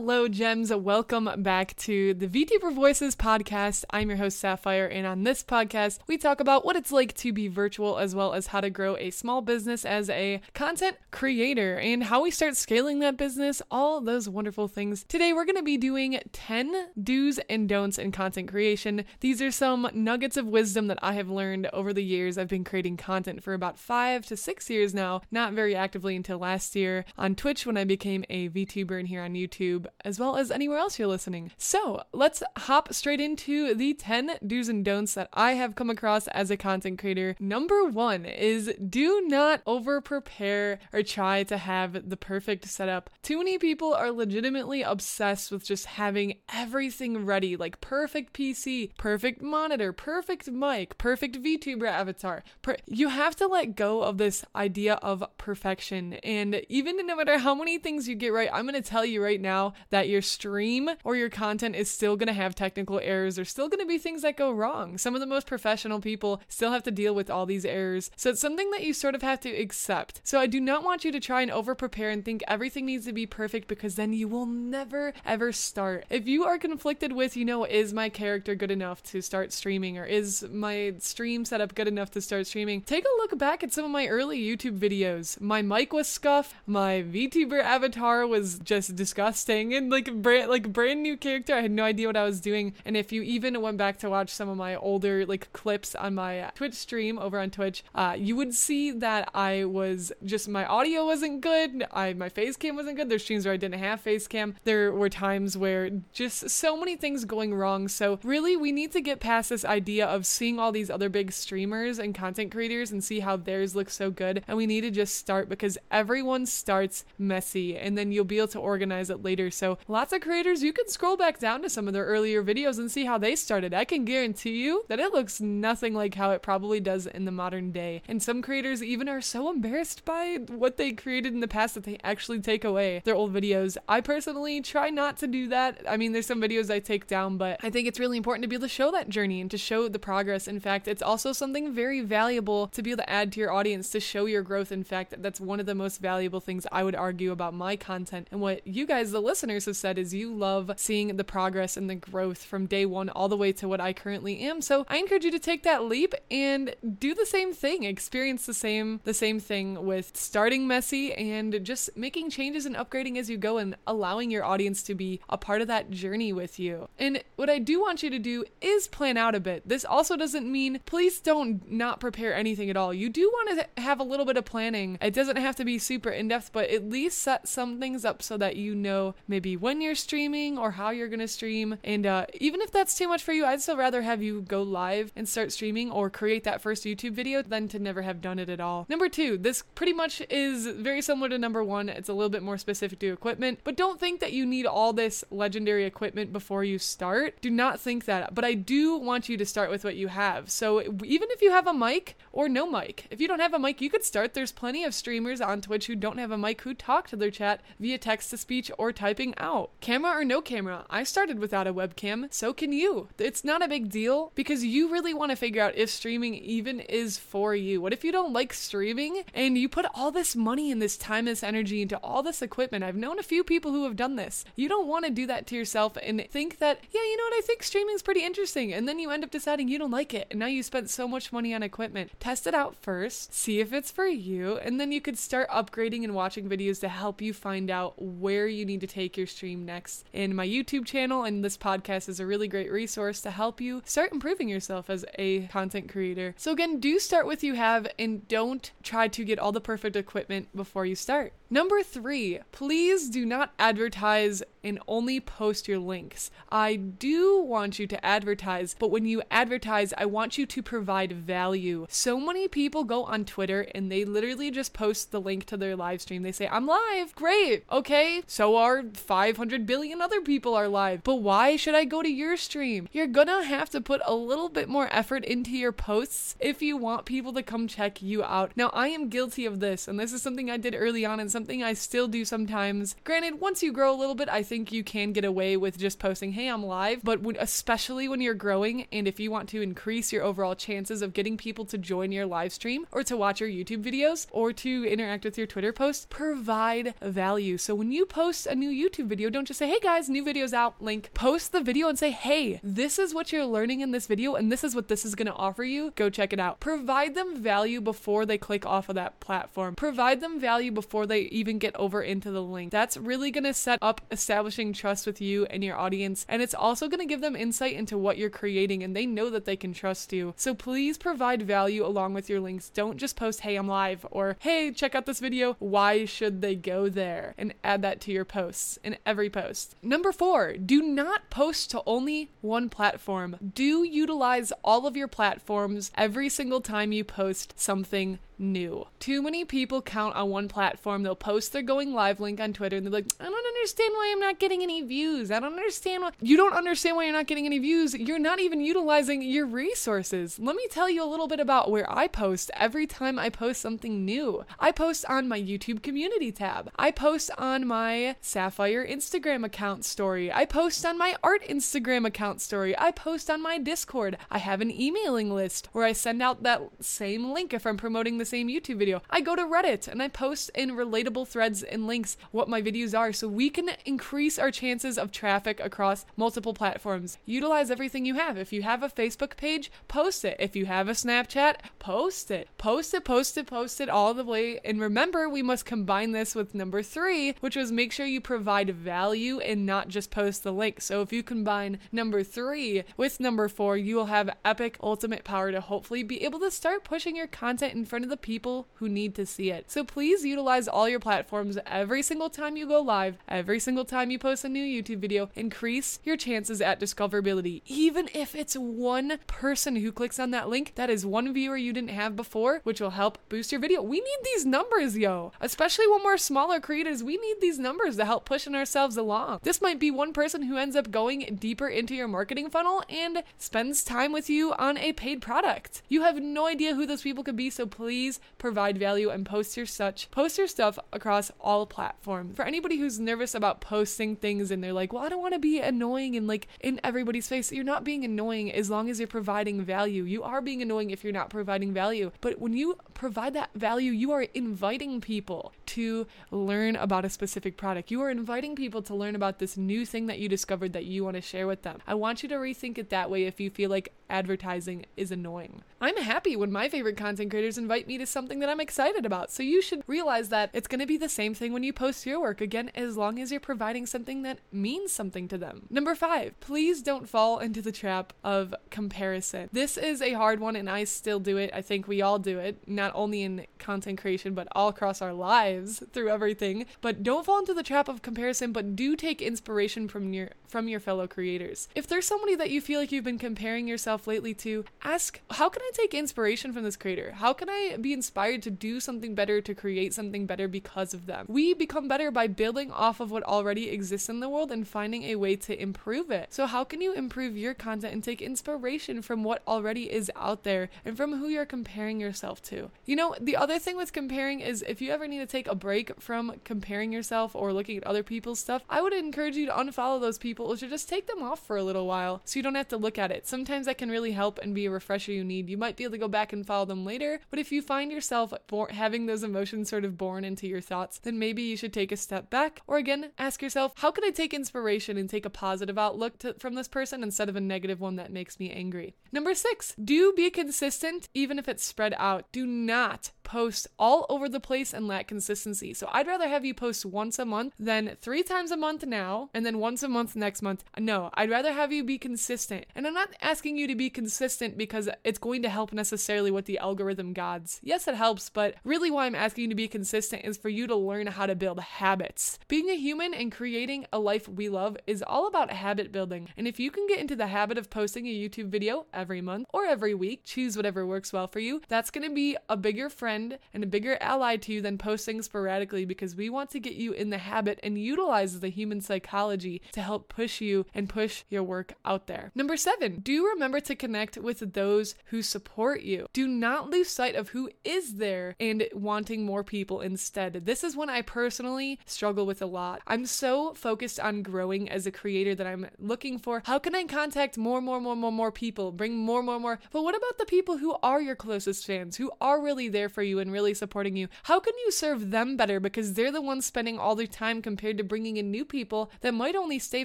Hello, gems. Welcome back to the VTuber Voices podcast. I'm your host, Sapphire, and on this podcast, we talk about what it's like to be virtual as well as how to grow a small business as a content creator and how we start scaling that business, all those wonderful things. Today, we're going to be doing 10 do's and don'ts in content creation. These are some nuggets of wisdom that I have learned over the years. I've been creating content for about five to six years now, not very actively until last year on Twitch when I became a VTuber and here on YouTube. As well as anywhere else you're listening. So let's hop straight into the 10 do's and don'ts that I have come across as a content creator. Number one is do not over prepare or try to have the perfect setup. Too many people are legitimately obsessed with just having everything ready, like perfect PC, perfect monitor, perfect mic, perfect VTuber avatar. Per- you have to let go of this idea of perfection. And even no matter how many things you get right, I'm going to tell you right now that your stream or your content is still going to have technical errors. There's still going to be things that go wrong. Some of the most professional people still have to deal with all these errors. So it's something that you sort of have to accept. So I do not want you to try and over prepare and think everything needs to be perfect because then you will never ever start. If you are conflicted with, you know, is my character good enough to start streaming or is my stream setup good enough to start streaming, take a look back at some of my early YouTube videos. My mic was scuffed, my VTuber avatar was just disgusting and like brand like brand new character. I had no idea what I was doing. And if you even went back to watch some of my older like clips on my Twitch stream over on Twitch, uh, you would see that I was just my audio wasn't good. I my face cam wasn't good. There's streams where I didn't have face cam. There were times where just so many things going wrong. So really, we need to get past this idea of seeing all these other big streamers and content creators and see how theirs look so good. And we need to just start because everyone starts messy, and then you'll be able to organize it later later. So lots of creators, you can scroll back down to some of their earlier videos and see how they started. I can guarantee you that it looks nothing like how it probably does in the modern day. And some creators even are so embarrassed by what they created in the past that they actually take away their old videos. I personally try not to do that. I mean, there's some videos I take down, but I think it's really important to be able to show that journey and to show the progress. In fact, it's also something very valuable to be able to add to your audience to show your growth. In fact, that's one of the most valuable things I would argue about my content and what you guys, the listeners have said is you love seeing the progress and the growth from day one all the way to what I currently am. So I encourage you to take that leap and do the same thing, experience the same the same thing with starting messy and just making changes and upgrading as you go and allowing your audience to be a part of that journey with you. And what I do want you to do is plan out a bit. This also doesn't mean please don't not prepare anything at all. You do want to have a little bit of planning. It doesn't have to be super in depth, but at least set some things up so that you know maybe when you're streaming or how you're going to stream. And uh, even if that's too much for you, I'd still rather have you go live and start streaming or create that first YouTube video than to never have done it at all. Number two, this pretty much is very similar to number one. It's a little bit more specific to equipment, but don't think that you need all this legendary equipment before you start. Do not think that. But I do want you to start with what you have. So even if you have a mic or no mic, if you don't have a mic, you could start. There's plenty of streamers on Twitch who don't have a mic who talk to their chat via text to speech or typing out out. Camera or no camera, I started without a webcam, so can you. It's not a big deal because you really want to figure out if streaming even is for you. What if you don't like streaming and you put all this money and this time, and this energy into all this equipment? I've known a few people who have done this. You don't want to do that to yourself and think that, yeah, you know what, I think streaming is pretty interesting. And then you end up deciding you don't like it. And now you spent so much money on equipment. Test it out first, see if it's for you, and then you could start upgrading and watching videos to help you find out where you need to take your stream next. And my YouTube channel and this podcast is a really great resource to help you start improving yourself as a content creator. So, again, do start with you have and don't try to get all the perfect equipment before you start. Number three, please do not advertise and only post your links. I do want you to advertise, but when you advertise, I want you to provide value. So many people go on Twitter and they literally just post the link to their live stream. They say, I'm live, great, okay, so are 500 billion other people are live, but why should I go to your stream? You're gonna have to put a little bit more effort into your posts if you want people to come check you out. Now, I am guilty of this, and this is something I did early on, and something I still do sometimes. Granted, once you grow a little bit, I think you can get away with just posting, hey, I'm live, but when, especially when you're growing and if you want to increase your overall chances of getting people to join your live stream or to watch your YouTube videos or to interact with your Twitter posts, provide value. So when you post a new YouTube video, don't just say, hey guys, new video's out, link. Post the video and say, hey, this is what you're learning in this video and this is what this is to offer you. Go check it out. Provide them value before they click off of that platform. Provide them value before they even get over into the link. That's really going to set up establishing trust with you and your audience. And it's also going to give them insight into what you're creating and they know that they can trust you. So please provide value along with your links. Don't just post, hey, I'm live or hey, check out this video. Why should they go there? And add that to your posts in every post. Number four, do not post to only one platform. Do utilize all of your platforms every single time you post something new. Too many people count on one platform. They'll post their going live link on Twitter and they're like, I don't understand why I'm not getting any views. I don't understand why you don't understand why you're not getting any views. You're not even utilizing your resources. Let me tell you a little bit about where I post every time I post something new. I post on my YouTube community tab. I post on my Sapphire Instagram account story. I post on my art Instagram account story. I post on my Discord. I have an emailing list where I send out that same link if I'm promoting the same YouTube video. I go to Reddit and I post in relatable threads and links what my videos are so we can increase our chances of traffic across multiple platforms. Utilize everything you have. If you have a Facebook page, post it. If you have a Snapchat, post it. Post it, post it, post it all the way. And remember, we must combine this with number three, which was make sure you provide value and not just post the link. So if you combine number three with number four, you will have epic ultimate power to hopefully be able to start pushing your content in front of the people who need to see it. So please utilize all your platforms every single time you go live, every single time you post a new YouTube video. Increase your chances at discoverability. Even if it's one person who clicks on that link, that is one viewer you didn't have before, which will help boost your video. We need these numbers, yo. Especially when we're smaller creators, we need these numbers to help pushing ourselves along. This might be one person who ends up going deeper into your marketing funnel and spends time with you on a paid product. You have no idea who those people could be, so please please provide value and post your such post your stuff across all platforms. For anybody who's nervous about posting things and they're like, "Well, I don't want to be annoying and like in everybody's face." You're not being annoying as long as you're providing value. You are being annoying if you're not providing value. But when you provide that value, you are inviting people to learn about a specific product. You are inviting people to learn about this new thing that you discovered that you want to share with them. I want you to rethink it that way if you feel like advertising is annoying. I'm happy when my favorite content creators invite me to something that I'm excited about. So you should realize that it's going to be the same thing when you post your work again, as long as you're providing something that means something to them. Number five, please don't fall into the trap of comparison. This is a hard one, and I still do it. I think we all do it, not only in content creation, but all across our lives through everything. But don't fall into the trap of comparison, but do take inspiration from your from your fellow creators. If there's somebody that you feel like you've been comparing yourself lately to, ask, how can I take inspiration from this creator? How can I be inspired to do something better, to create something better because of them? We become better by building off of what already exists in the world and finding a way to improve it. So, how can you improve your content and take inspiration from what already is out there and from who you're comparing yourself to? You know, the other thing with comparing is if you ever need to take a break from comparing yourself or looking at other people's stuff, I would encourage you to unfollow those people or should just take them off for a little while so you don't have to look at it. Sometimes that can really help and be a refresher you need. You might be able to go back and follow them later, but if you find yourself having those emotions sort of born into your thoughts, then maybe you should take a step back or again ask yourself, how can I take inspiration and take a positive outlook to, from this person instead of a negative one that makes me angry? Number six, do be consistent even if it's spread out. Do not post all over the place and lack consistency. So I'd rather have you post once a month than three times a month now and then once a month next month. No, I'd rather have you be consistent. And I'm not asking you to be consistent because it's going to help necessarily with the algorithm gods. Yes, it helps, but really why I'm asking you to be consistent is for you to learn how to build habits. Being a human and creating a life we love is all about habit building. And if you can get into the habit of posting a YouTube video every month or every week, choose whatever works well for you, that's going to be a bigger friend and a bigger ally to you than posting sporadically because we want to get you in the habit and utilize the human psychology to help push you and push your work out there. Number seven, do you remember to connect with those who support you. Do not lose sight of who is there and wanting more people instead. This is one I personally struggle with a lot. I'm so focused on growing as a creator that I'm looking for how can I contact more, more, more, more, more people, bring more, more, more. But what about the people who are your closest fans, who are really there for you and really supporting you? How can you serve them better because they're the ones spending all their time compared to bringing in new people that might only stay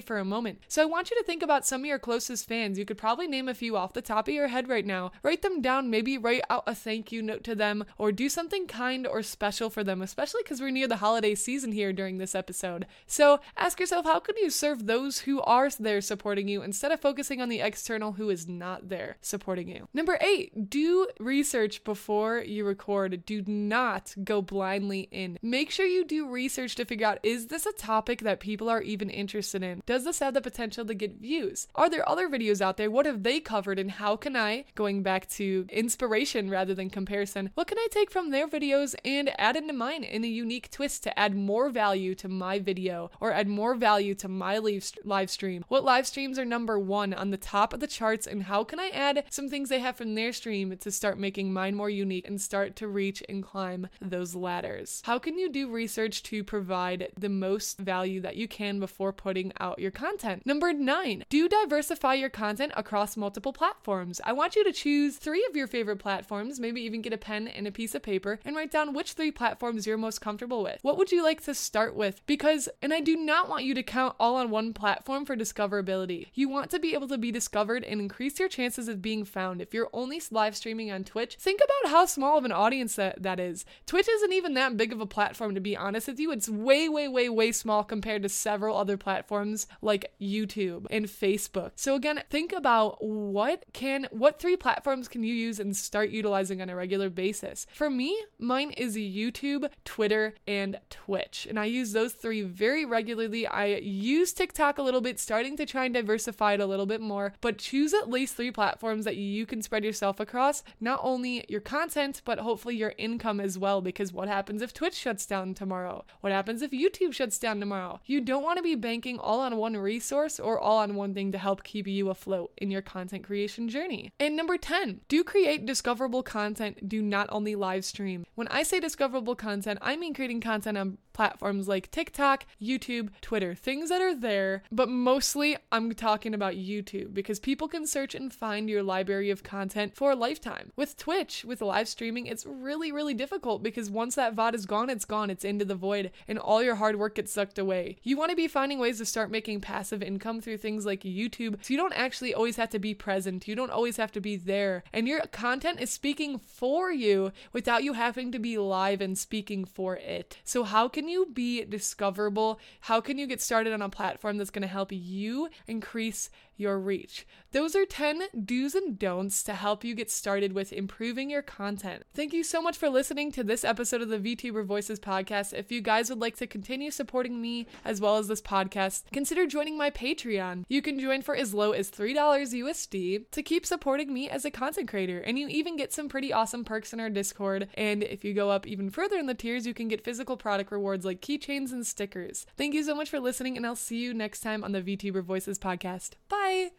for a moment? So I want you to think about some of your closest fans. You could probably name a few off the top of your head right now. Write them down, maybe write out a thank you note to them or do something kind or special for them, especially because we're near the holiday season here during this episode. So ask yourself, how can you serve those who are there supporting you instead of focusing on the external who is not there supporting you? Number eight, do research before you record. Do not go blindly in. Make sure you do research to figure out is this a topic that people are even interested in? Does this have the potential to get views? Are there other videos out there? What have they covered? And how can I, going back to inspiration rather than comparison, what can I take from their videos and add into mine in a unique twist to add more value to my video or add more value to my live stream? What live streams are number one on the top of the charts? And how can I add some things they have from their stream to start making mine more unique and start to reach and climb those ladders? How can you do research to provide the most value that you can before putting out your content? Number nine, do diversify your content across multiple platforms. I want you to choose three of your favorite platforms, maybe even get a pen and a piece of paper and write down which three platforms you're most comfortable with. What would you like to start with? Because, and I do not want you to count all on one platform for discoverability. You want to be able to be discovered and increase your chances of being found. If you're only live streaming on Twitch, think about how small of an audience that, that is. Twitch isn't even that big of a platform, to be honest with you. It's way, way, way, way small compared to several other platforms like YouTube and Facebook. So again, think about what can, what three platforms can you use and start utilizing on a regular basis. For me, mine is YouTube, Twitter, and Twitch. And I use those three very regularly. I use TikTok a little bit, starting to try and diversify it a little bit more, but choose at least three platforms that you can spread yourself across, not only your content, but hopefully your income as well. Because what happens if Twitch shuts down tomorrow? What happens if YouTube shuts down tomorrow? You don't want to be banking all on one resource or all on one thing to help keep you afloat in your creation journey. And number 10, do create discoverable content. Do not only live stream. When I say discoverable content, I mean creating content on platforms like TikTok, YouTube, Twitter, things that are there, but mostly I'm talking about YouTube because people can search and find your library of content for a lifetime. With Twitch, with live streaming, it's really, really difficult because once that VOD is gone, it's gone, it's into the void, and all your hard work gets sucked away. You want to be finding ways to start making passive income through things like YouTube so you don't actually always have to be present, you don't always have to be there, and your content is speaking for you without you having to be live and speaking for it. So, how can can you be discoverable? How can you get started on a platform that's going to help you increase your reach. Those are 10 do's and don'ts to help you get started with improving your content. Thank you so much for listening to this episode of the VTuber Voices podcast. If you guys would like to continue supporting me as well as this podcast, consider joining my Patreon. You can join for as low as $3 USD to keep supporting me as a content creator, and you even get some pretty awesome perks in our Discord. And if you go up even further in the tiers, you can get physical product rewards like keychains and stickers. Thank you so much for listening, and I'll see you next time on the VTuber Voices podcast. Bye! Bye.